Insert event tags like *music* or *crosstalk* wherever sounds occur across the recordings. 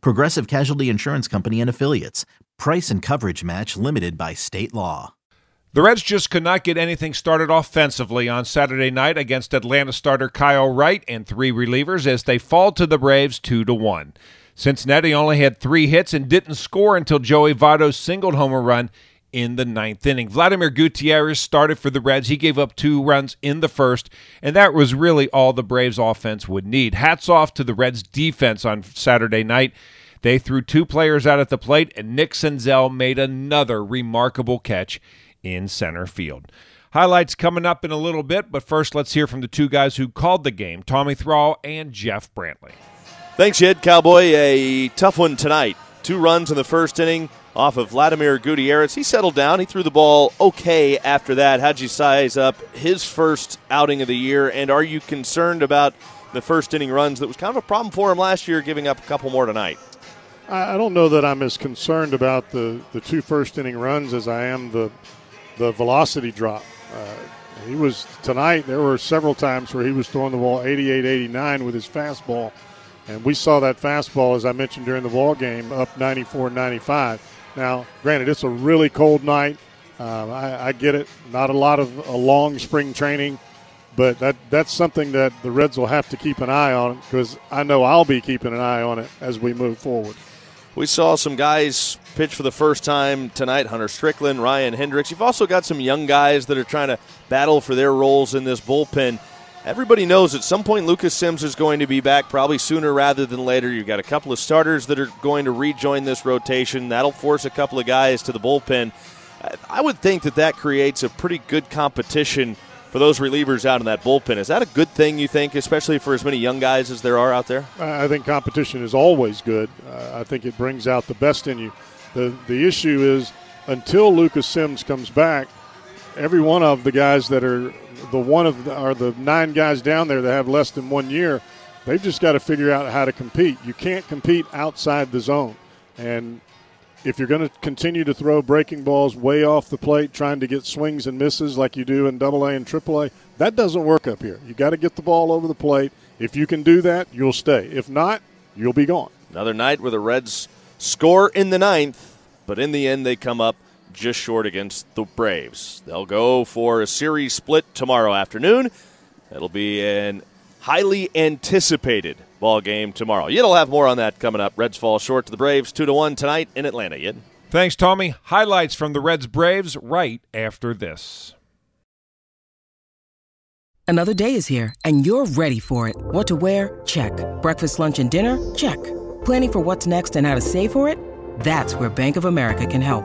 Progressive Casualty Insurance Company and Affiliates. Price and coverage match limited by state law. The Reds just could not get anything started offensively on Saturday night against Atlanta starter Kyle Wright and three relievers as they fall to the Braves 2 to 1. Cincinnati only had 3 hits and didn't score until Joey Votto's singled home a run in the ninth inning. Vladimir Gutierrez started for the Reds. He gave up two runs in the first, and that was really all the Braves offense would need. Hats off to the Reds defense on Saturday night. They threw two players out at the plate, and Nick Senzel made another remarkable catch in center field. Highlights coming up in a little bit, but first let's hear from the two guys who called the game Tommy Thrall and Jeff Brantley. Thanks, Ed Cowboy. A tough one tonight. Two runs in the first inning off of Vladimir Gutierrez. He settled down. He threw the ball okay after that. How'd you size up his first outing of the year? And are you concerned about the first inning runs that was kind of a problem for him last year, giving up a couple more tonight? I don't know that I'm as concerned about the, the two first inning runs as I am the the velocity drop. Uh, he was tonight. There were several times where he was throwing the ball 88, 89 with his fastball, and we saw that fastball, as I mentioned during the ball game, up 94, 95. Now, granted, it's a really cold night. Um, I, I, get it. Not a lot of a long spring training, but that that's something that the Reds will have to keep an eye on because I know I'll be keeping an eye on it as we move forward. We saw some guys pitch for the first time tonight Hunter Strickland, Ryan Hendrix. You've also got some young guys that are trying to battle for their roles in this bullpen. Everybody knows at some point Lucas Sims is going to be back, probably sooner rather than later. You've got a couple of starters that are going to rejoin this rotation. That'll force a couple of guys to the bullpen. I would think that that creates a pretty good competition for those relievers out in that bullpen. Is that a good thing, you think, especially for as many young guys as there are out there? I think competition is always good. Uh, I think it brings out the best in you. The, the issue is until Lucas Sims comes back, every one of the guys that are the one of the, are the nine guys down there that have less than one year. They've just got to figure out how to compete. You can't compete outside the zone, and if you're going to continue to throw breaking balls way off the plate, trying to get swings and misses like you do in Double A and Triple A, that doesn't work up here. You got to get the ball over the plate. If you can do that, you'll stay. If not, you'll be gone. Another night where the Reds score in the ninth, but in the end they come up just short against the Braves. They'll go for a series split tomorrow afternoon. It'll be an highly anticipated ball game tomorrow. You'll have more on that coming up. Reds fall short to the Braves, two to one tonight in Atlanta. Yid. Thanks, Tommy. Highlights from the Reds Braves right after this. Another day is here, and you're ready for it. What to wear? Check. Breakfast, lunch, and dinner? Check. Planning for what's next and how to save for it? That's where Bank of America can help.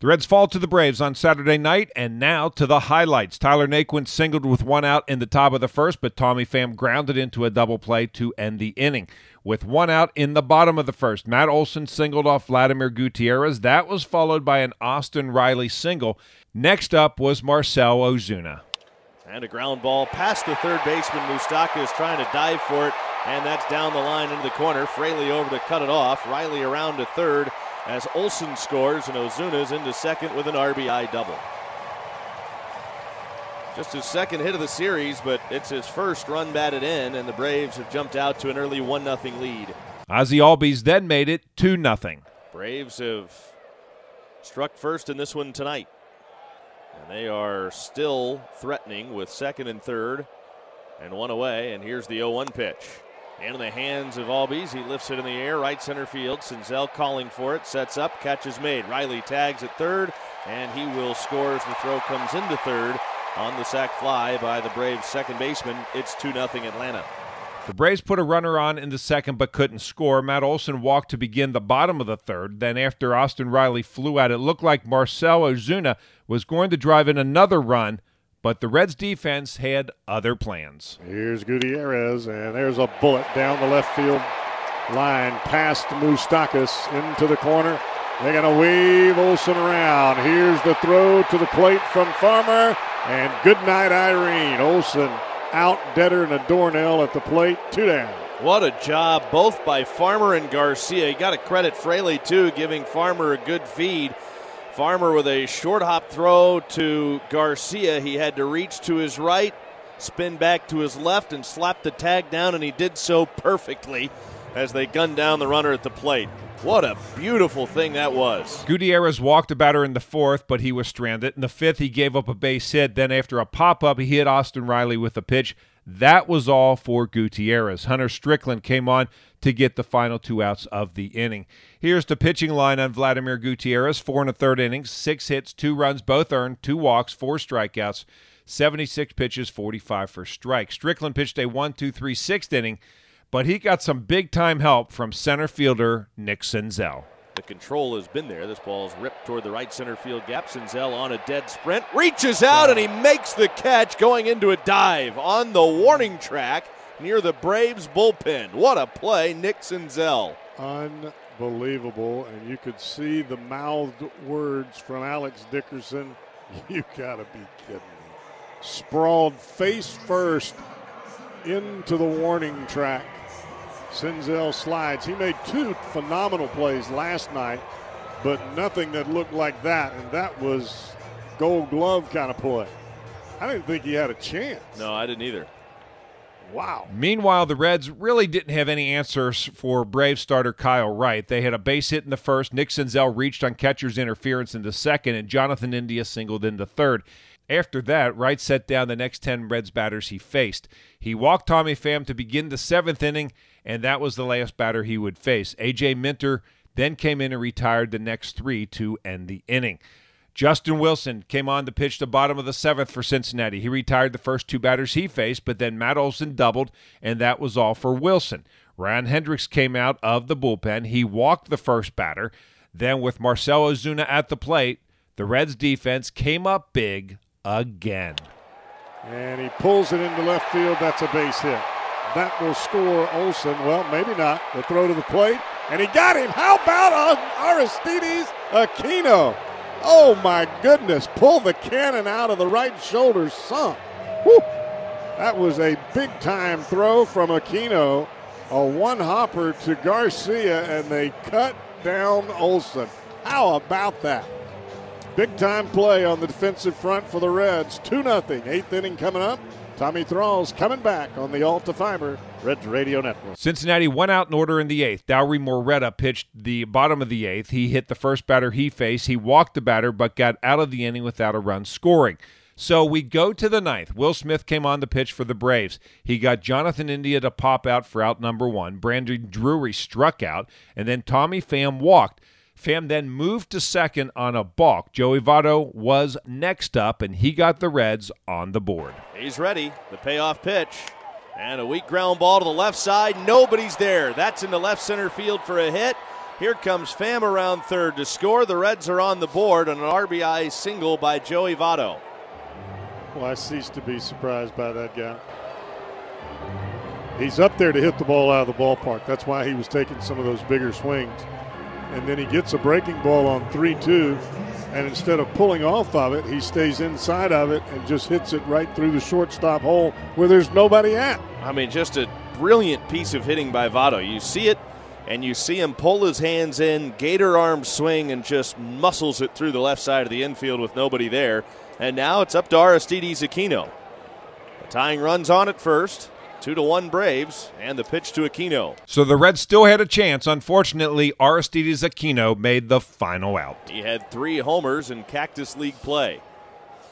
The Reds fall to the Braves on Saturday night, and now to the highlights. Tyler Naquin singled with one out in the top of the first, but Tommy Pham grounded into a double play to end the inning. With one out in the bottom of the first, Matt Olson singled off Vladimir Gutierrez. That was followed by an Austin Riley single. Next up was Marcell Ozuna. And a ground ball past the third baseman. Moustakas is trying to dive for it, and that's down the line into the corner. Fraley over to cut it off. Riley around to third as Olson scores and Ozuna's into second with an RBI double. Just his second hit of the series, but it's his first run batted in, and the Braves have jumped out to an early 1 0 lead. Ozzy Albies then made it 2 0. Braves have struck first in this one tonight. And they are still threatening with second and third and one away. And here's the 0 1 pitch. And in the hands of Albies, he lifts it in the air, right center field. Senzel calling for it, sets up, catch is made. Riley tags at third, and he will score as the throw comes into third. on the sac fly by the Braves second baseman. It's 2 0 Atlanta. The Braves put a runner on in the second but couldn't score. Matt Olson walked to begin the bottom of the third. Then, after Austin Riley flew out, it looked like Marcell Ozuna was going to drive in another run, but the Reds defense had other plans. Here's Gutierrez, and there's a bullet down the left field line past Moustakas into the corner. They're going to wave Olson around. Here's the throw to the plate from Farmer, and good night, Irene. Olson out deader than a doornail at the plate, two down. What a job, both by Farmer and Garcia. You got to credit Fraley, too, giving Farmer a good feed. Farmer with a short hop throw to Garcia. He had to reach to his right, spin back to his left, and slap the tag down, and he did so perfectly as they gunned down the runner at the plate. What a beautiful thing that was. Gutierrez walked a batter in the fourth, but he was stranded. In the fifth, he gave up a base hit. Then, after a pop up, he hit Austin Riley with a pitch. That was all for Gutierrez. Hunter Strickland came on to get the final two outs of the inning. Here's the pitching line on Vladimir Gutierrez four and a third innings, six hits, two runs, both earned, two walks, four strikeouts, 76 pitches, 45 for strike. Strickland pitched a one, two, three, sixth inning but he got some big time help from center fielder Nick Senzel. The control has been there. This ball is ripped toward the right center field gap. Senzel on a dead sprint, reaches out and he makes the catch going into a dive on the warning track near the Braves bullpen. What a play, Nick Senzel. Unbelievable. And you could see the mouthed words from Alex Dickerson. *laughs* You gotta be kidding me. Sprawled face first into the warning track Senzel slides. He made two phenomenal plays last night, but nothing that looked like that, and that was gold glove kind of play. I didn't think he had a chance. No, I didn't either. Wow. Meanwhile, the Reds really didn't have any answers for Brave starter Kyle Wright. They had a base hit in the first. Nick Senzel reached on catcher's interference in the second, and Jonathan India singled in the third. After that, Wright set down the next 10 Reds batters he faced. He walked Tommy Pham to begin the seventh inning, and that was the last batter he would face. A.J. Minter then came in and retired the next three to end the inning. Justin Wilson came on to pitch the bottom of the seventh for Cincinnati. He retired the first two batters he faced, but then Matt Olson doubled, and that was all for Wilson. Ryan Hendrix came out of the bullpen. He walked the first batter. Then, with Marcell Ozuna at the plate, the Reds defense came up big again. And he pulls it into left field. That's a base hit. That will score Olson. Well, maybe not. The throw to the plate. And he got him. How about Aristides Aquino? Oh, my goodness. Pull the cannon out of the right shoulder. Sunk. Whew. That was a big time throw from Aquino. A one hopper to Garcia, and they cut down Olson. How about that? Big time play on the defensive front for the Reds. 2 0. Eighth inning coming up. Tommy Thrall's coming back on the Alta Fiber Reds Radio Network. Cincinnati went out in order in the eighth. Dauri Moreta pitched the bottom of the eighth. He hit the first batter he faced. He walked the batter, but got out of the inning without a run scoring. So we go to the ninth. Will Smith came on the pitch for the Braves. He got Jonathan India to pop out for out number one. Brandon Drury struck out, and then Tommy Pham walked. Pham then moved to second on a balk. Joey Votto was next up, and he got the Reds on the board. He's ready. The payoff pitch. And a weak ground ball to the left side. Nobody's there. That's in the left center field for a hit. Here comes Pham around third to score. The Reds are on the board on an RBI single by Joey Votto. Well, I cease to be surprised by that guy. He's up there to hit the ball out of the ballpark. That's why he was taking some of those bigger swings and then he gets a breaking ball on 3 2. And instead of pulling off of it, he stays inside of it and just hits it right through the shortstop hole where there's nobody at. I mean, just a brilliant piece of hitting by Votto. You see it, and you see him pull his hands in, gator arm swing, and just muscles it through the left side of the infield with nobody there. And now it's up to Aristides Aquino. The tying runs on at first. Two to one Braves, and the pitch to Aquino. So the Reds still had a chance. Unfortunately, Aristides Aquino made the final out. He had three homers in Cactus League play.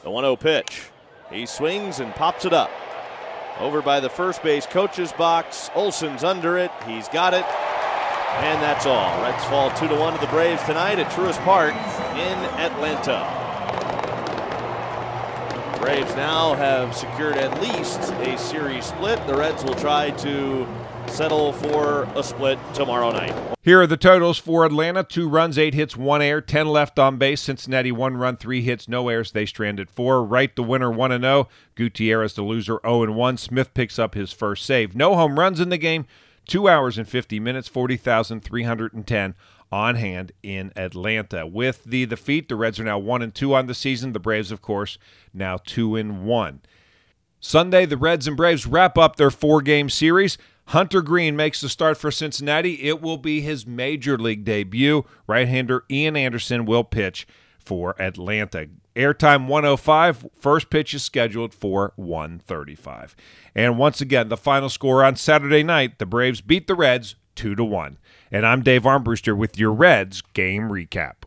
The 1 0 pitch. He swings and pops it up. Over by the first base coach's box. Olson's under it. He's got it. And that's all. Reds fall 2 to 1 to the Braves tonight at Truist Park in Atlanta. Braves now have secured at least a series split. The Reds will try to settle for a split tomorrow night. Here are the totals for Atlanta two runs, eight hits, one air, 10 left on base. Cincinnati one run, three hits, no airs. They stranded four. Wright the winner 1 0. Gutierrez the loser 0 1. Smith picks up his first save. No home runs in the game. Two hours and 50 minutes, 40,310 on hand in Atlanta. With the defeat, the Reds are now 1 and 2 on the season. The Braves, of course, now 2 and 1. Sunday, the Reds and Braves wrap up their four game series. Hunter Greene makes the start for Cincinnati. It will be his major league debut. Right hander Ian Anderson will pitch for Atlanta. Airtime 105. First pitch is scheduled for 135. And once again, the final score on Saturday night, the Braves beat the Reds 2 to 1. And I'm Dave Armbruster with your Reds game recap.